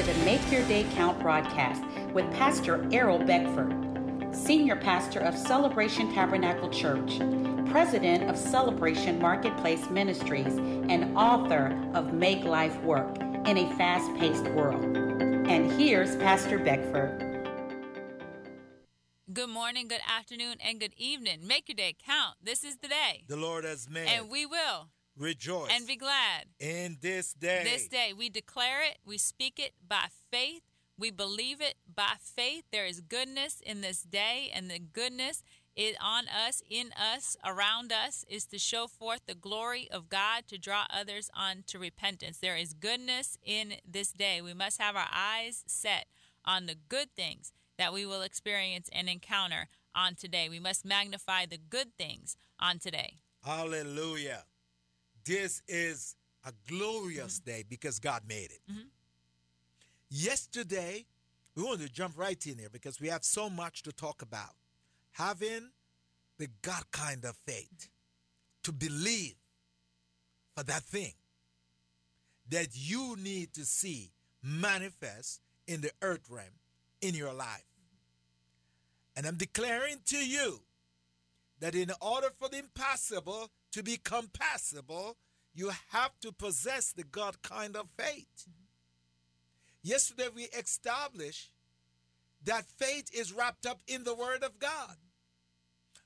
to the Make Your Day Count broadcast with Pastor Errol Beckford, Senior Pastor of Celebration Tabernacle Church, President of Celebration Marketplace Ministries, and author of Make Life Work in a Fast Paced World. And here's Pastor Beckford. Good morning, good afternoon, and good evening. Make your day count. This is the day. The Lord has made. And we will rejoice and be glad in this day. This day. We declare it, we speak it by faith, we believe it by faith. There is goodness in this day, and the goodness is on us, in us, around us, is to show forth the glory of God to draw others on to repentance. There is goodness in this day. We must have our eyes set on the good things that we will experience and encounter on today. We must magnify the good things on today. Hallelujah. This is a glorious mm-hmm. day because God made it. Mm-hmm. Yesterday, we wanted to jump right in here because we have so much to talk about. Having the God kind of faith to believe for that thing that you need to see manifest in the earth realm in your life. And I'm declaring to you that in order for the impossible to become possible, you have to possess the God kind of faith. Mm-hmm. Yesterday we established that faith is wrapped up in the Word of God.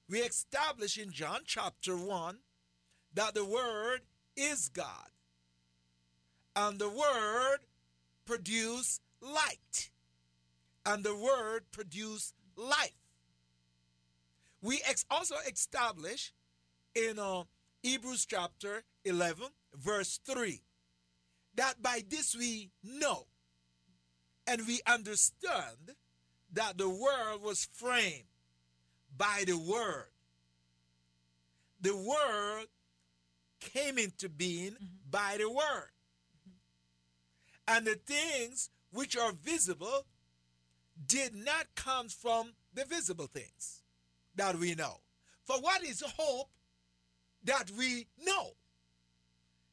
We established in John chapter 1 that the Word is God. And the Word produced light. And the Word produced life. We ex- also establish in uh, Hebrews chapter 11, verse 3. That by this we know and we understand that the world was framed by the Word. The Word came into being mm-hmm. by the Word. Mm-hmm. And the things which are visible did not come from the visible things that we know. For what is hope that we know,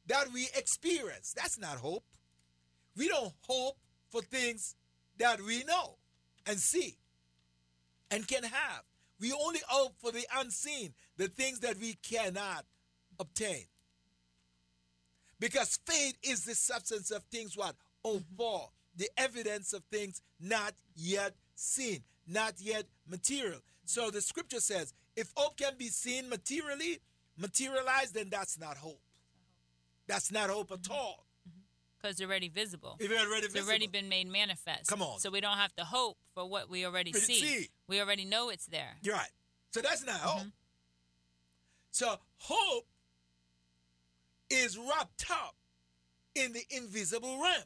that we experience. That's not hope. We don't hope for things that we know and see and can have. We only hope for the unseen, the things that we cannot obtain. Because faith is the substance of things what? Hope mm-hmm. for. The evidence of things not yet seen, not yet material. So the scripture says, if hope can be seen materially, materialized, then that's not hope. That's not hope at all. Because they're already visible. It's already visible. already been made manifest. Come on. So we don't have to hope for what we already see. see. We already know it's there. You're right. So that's not hope. Mm-hmm. So hope is wrapped up in the invisible realm.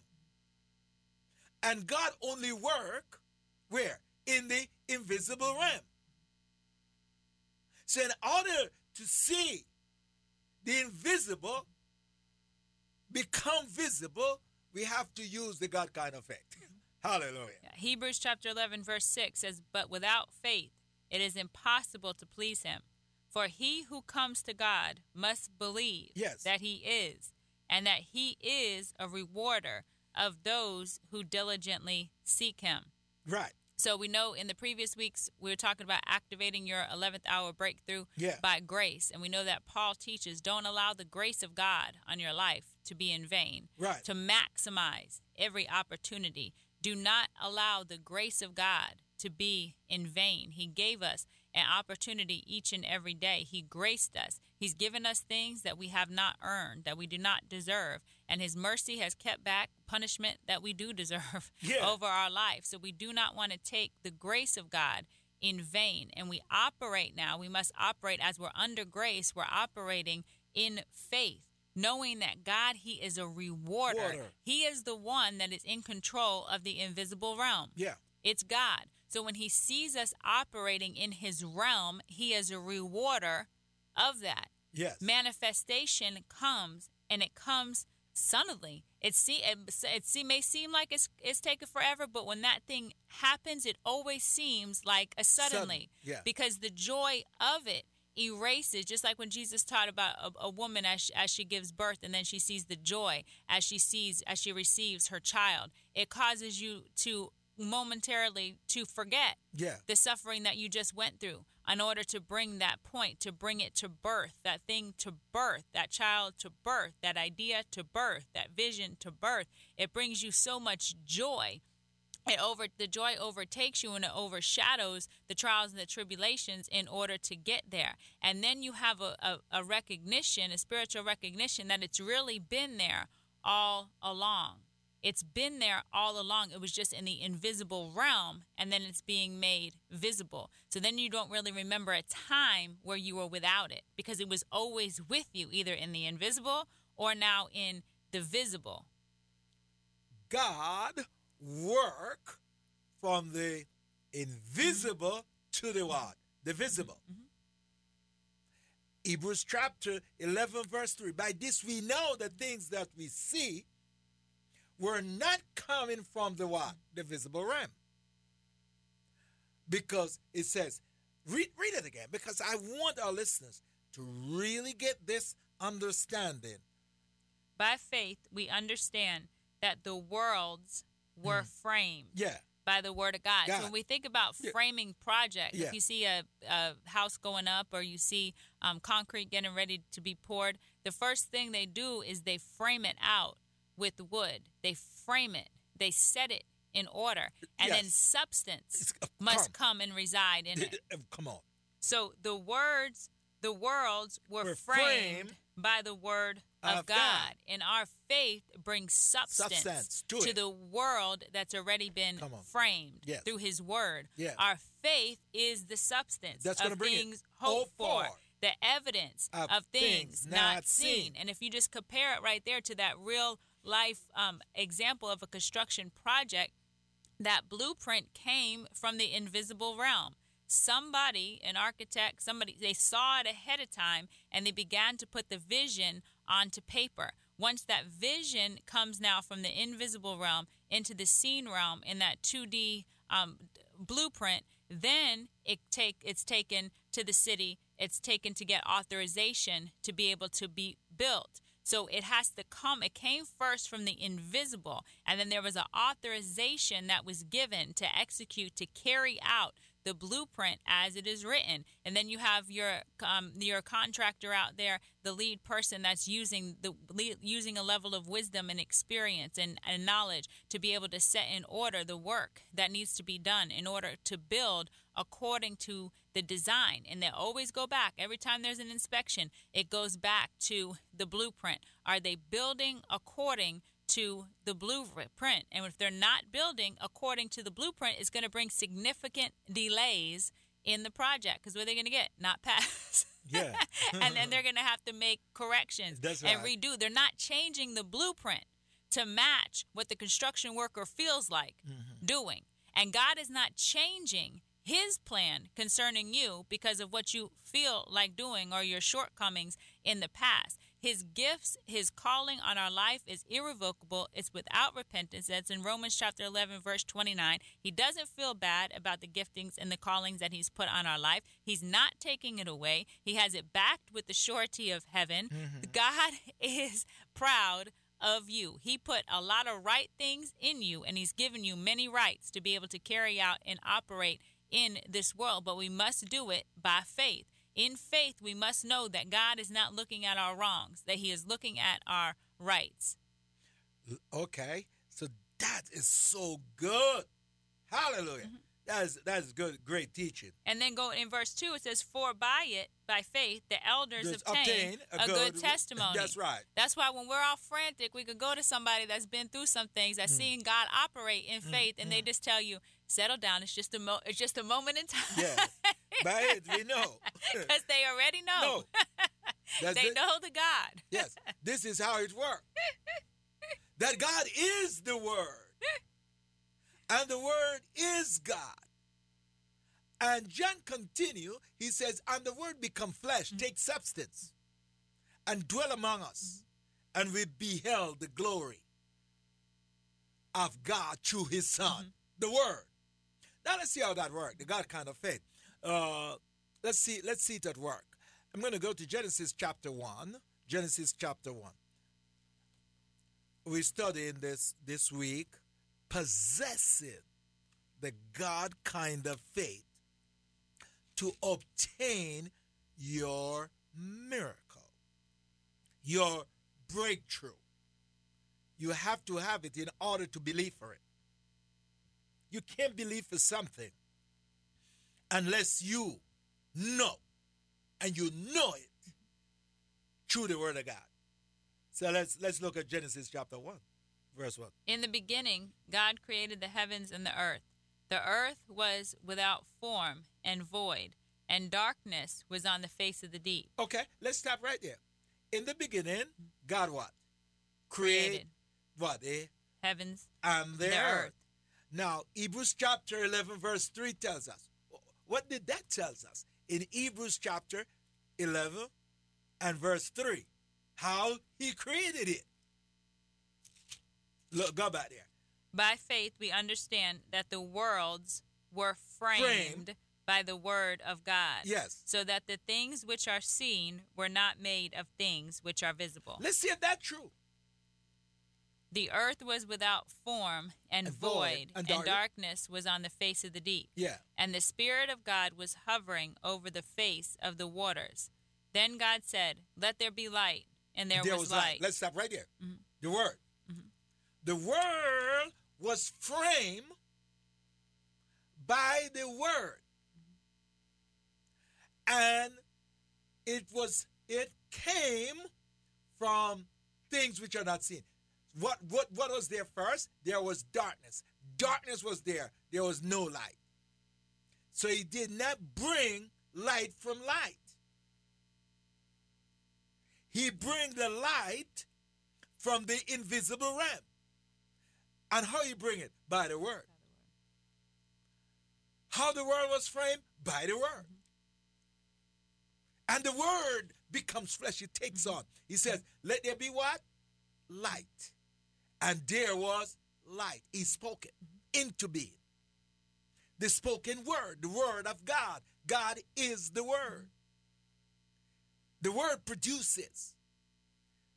And God only work where? In the invisible realm. So in order to see the invisible become visible, we have to use the God kind of faith. Hallelujah. Yeah, Hebrews chapter 11, verse 6 says, But without faith it is impossible to please him. For he who comes to God must believe yes. that he is, and that he is a rewarder of those who diligently seek him. Right. So we know in the previous weeks we were talking about activating your 11th hour breakthrough yeah. by grace. And we know that Paul teaches don't allow the grace of God on your life to be in vain. Right. To maximize every opportunity. Do not allow the grace of God to be in vain. He gave us an opportunity each and every day. He graced us. He's given us things that we have not earned, that we do not deserve. And His mercy has kept back punishment that we do deserve yeah. over our life. So we do not want to take the grace of God in vain. And we operate now, we must operate as we're under grace, we're operating in faith. Knowing that God, He is a rewarder. Water. He is the one that is in control of the invisible realm. Yeah. It's God. So when he sees us operating in his realm, he is a rewarder of that. Yes. Manifestation comes and it comes suddenly. It see it, it see, may seem like it's it's taken forever, but when that thing happens, it always seems like a suddenly. Sudden. Yeah. Because the joy of it erases, just like when Jesus taught about a, a woman as she, as she gives birth and then she sees the joy as she sees, as she receives her child. It causes you to momentarily to forget Yeah. the suffering that you just went through in order to bring that point, to bring it to birth, that thing to birth, that child to birth, that idea to birth, that vision to birth. It brings you so much joy. It over the joy overtakes you and it overshadows the trials and the tribulations in order to get there. And then you have a, a, a recognition, a spiritual recognition that it's really been there all along. It's been there all along. It was just in the invisible realm, and then it's being made visible. So then you don't really remember a time where you were without it because it was always with you, either in the invisible or now in the visible. God work from the invisible to the what? The visible. Mm-hmm. Hebrews chapter 11, verse 3. By this we know the things that we see were not coming from the what? The visible realm. Because it says, read, read it again, because I want our listeners to really get this understanding. By faith, we understand that the worlds were framed Yeah. by the word of God. God. So when we think about Yeah. framing projects, Yeah. if you see a, a house going up or you see um, concrete getting ready to be poured, the first thing they do is they frame it out with wood. They frame it. They set it in order, and then substance uh, must come. come and reside in it. Come on. So the words, the worlds were, Were framed, framed by the word of, of God. God. and our faith brings substance, Substance to it. the world that's already been framed Yes. through His word. Yeah. Our faith is the substance That's of bring things hoped Hope for. for. The evidence Of of, things, things not, not seen. seen. And if you just compare it right there to that real life um, example of a construction project, that blueprint came from the invisible realm. Somebody, an architect, somebody, they saw it ahead of time and they began to put the vision onto paper. Once that vision comes now from the invisible realm into the seen realm in that 2D um, blueprint, then it take it's taken to the city. It's taken to get authorization to be able to be built. So it has to come. It came first from the invisible, and then there was an authorization that was given to execute to carry out the blueprint as it is written. And then you have your um, your contractor out there, the lead person that's using the using a level of wisdom and experience and, and knowledge to be able to set in order the work that needs to be done in order to build according to the design. And they always go back. Every time there's an inspection, it goes back to the blueprint. Are they building according to the blueprint? And if they're not building according to the blueprint, it's going to bring significant delays in the project because what are they going to get? Not pass. Yeah. and then they're going to have to make corrections That's and redo. They're not changing the blueprint to match what the construction worker feels like Mm-hmm. doing. And God is not changing his plan concerning you because of what you feel like doing or your shortcomings in the past. His gifts, his calling on our life is irrevocable. It's without repentance. That's in Romans chapter 11, verse 29. He doesn't feel bad about the giftings and the callings that he's put on our life. He's not taking it away. He has it backed with the surety of heaven. Mm-hmm. God is proud of you. He put a lot of right things in you, and He's given you many rights to be able to carry out and operate in this world, but we must do it by faith. In faith, we must know that God is not looking at our wrongs, that He is looking at our rights. Okay. So that is so good. Hallelujah. Mm-hmm. That is that is good, great teaching. And then go in verse 2, it says, For by it, by faith, the elders Just obtain, a, good, testimony. That's right. That's why when we're all frantic, we could go to somebody that's been through some things, Mm. that's seen God operate in faith, and they just tell you, "Settle down. It's just a mo- it's just a moment in time." Yes. By it we know. because they already know. no. That's they it. know the God. Yes. This is how it works. that God is the Word. And the Word is God. And John continue, he says, and the Word become flesh, mm-hmm. take substance, and dwell among us. Mm-hmm. And we beheld the glory of God through his Son, mm-hmm. the Word. Now let's see how that works, the God kind of faith. Uh, let's see, let's see it at work. I'm going to go to Genesis chapter 1. Genesis chapter 1. We're studying this this week, possessing the God kind of faith to obtain your miracle, your breakthrough. You have to have it in order to believe for it. You can't believe for something unless you know, and you know it through the Word of God. So let's let's look at Genesis chapter one, verse one. In the beginning, God created the heavens and the earth. The earth was without form and void, and darkness was on the face of the deep. Okay, let's stop right there. In the beginning, God what? Created, Create what? Eh? heavens And the, The earth. earth. Now, Hebrews chapter 11, verse 3 tells us. What did that tells us? In Hebrews chapter 11 and verse 3. How he created it. Look, go back there. By faith, we understand that the worlds were framed, Framed. by the word of God. Yes. So that the things which are seen were not made of things which are visible. Let's see if that's true. The earth was without form and, And void, void, and and, dark- darkness was on the face of the deep. Yeah. And the Spirit of God was hovering over the face of the waters. Then God said, Let there be light. And there, was, light. Let's stop right there. Mhm. The word. The world was framed by the word. And it was it came from things which are not seen. What what what was there first? There was darkness. Darkness was there. There was no light. So he did not bring light from light. He bring the light from the invisible realm. And how you bring it? By the word. How the world was framed? By the word. And the word becomes flesh, it takes on. He says, Let there be what? Light. And there was light. He spoke it into being. The spoken word, the word of God. God is the word. The word produces.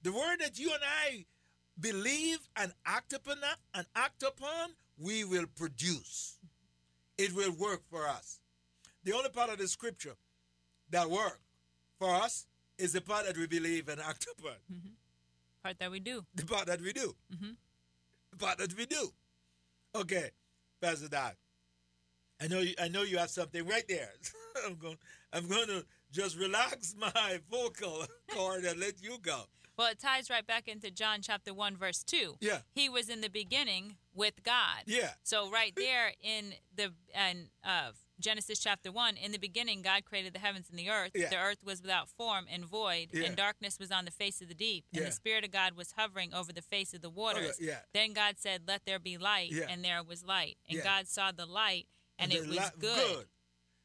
The word that you and I believe and act upon and act upon, we will produce. It will work for us. The only part of the scripture that work for us is the part that we believe and act upon. Mm-hmm. Part that we do. The part that we do. Mm-hmm. The part that we do. Okay, Pastor Doc. I know you, I know you have something right there. I'm going I'm going to just relax my vocal cord and let you go. Well, it ties right back into John chapter 1, verse 2. Yeah. He was in the beginning with God. Yeah. So right there in the and uh, Genesis chapter 1, in the beginning God created the heavens and the earth. Yeah. The earth was without form and void, Yeah. and darkness was on the face of the deep, and Yeah. the spirit of God was hovering over the face of the waters. yeah. Then God said, "Let there be light," and there was light. And. God saw the light, and, the it was li- good.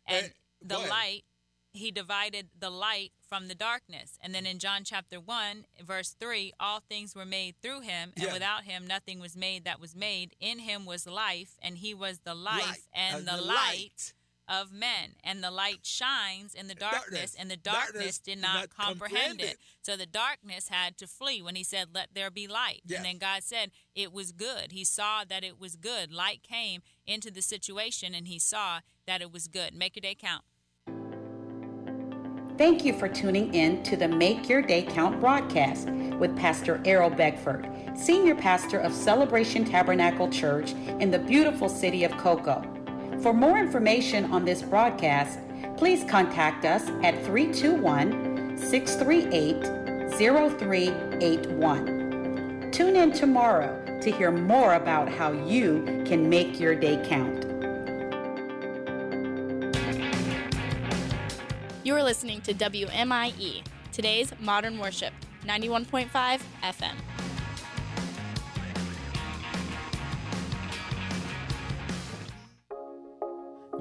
And Eh, the light, he divided the light from the darkness. And then in John chapter 1, verse 3, all things were made through him, and Yeah. without him nothing was made that was made. In him was life, and he was the life Light. and, Uh, the, light, of men. And the light shines in the darkness, Darkness. and the Darkness darkness did did not, not comprehend comprehend it. it. So the darkness had to flee when he said, Let there be light. Yes. And then God said, It was good. He saw that it was good. Light came into the situation, and he saw that it was good. Make your day count. Thank you for tuning in to the Make Your Day Count broadcast with Pastor Errol Beckford, Senior Pastor of Celebration Tabernacle Church in the beautiful city of Cocoa. For more information on this broadcast, please contact us at 321 638 0381. Tune in tomorrow to hear more about how you can make your day count. You are listening to WMIE, today's modern worship, 91.5 FM.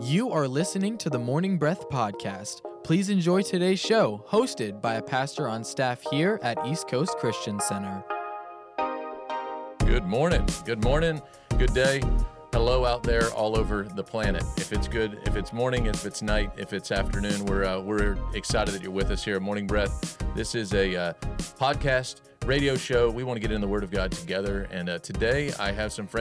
You are listening to the Morning Breath Podcast. Please enjoy today's show, hosted by a pastor on staff here at East Coast Christian Center. Good morning. Good morning. Good day. hello out there all over the planet. If it's good, if it's morning, if it's night, if it's afternoon, we're uh, we're excited that you're with us here at Morning Breath. This is a uh, podcast radio show. We want to get in the Word of God together, and uh, today I have some friends.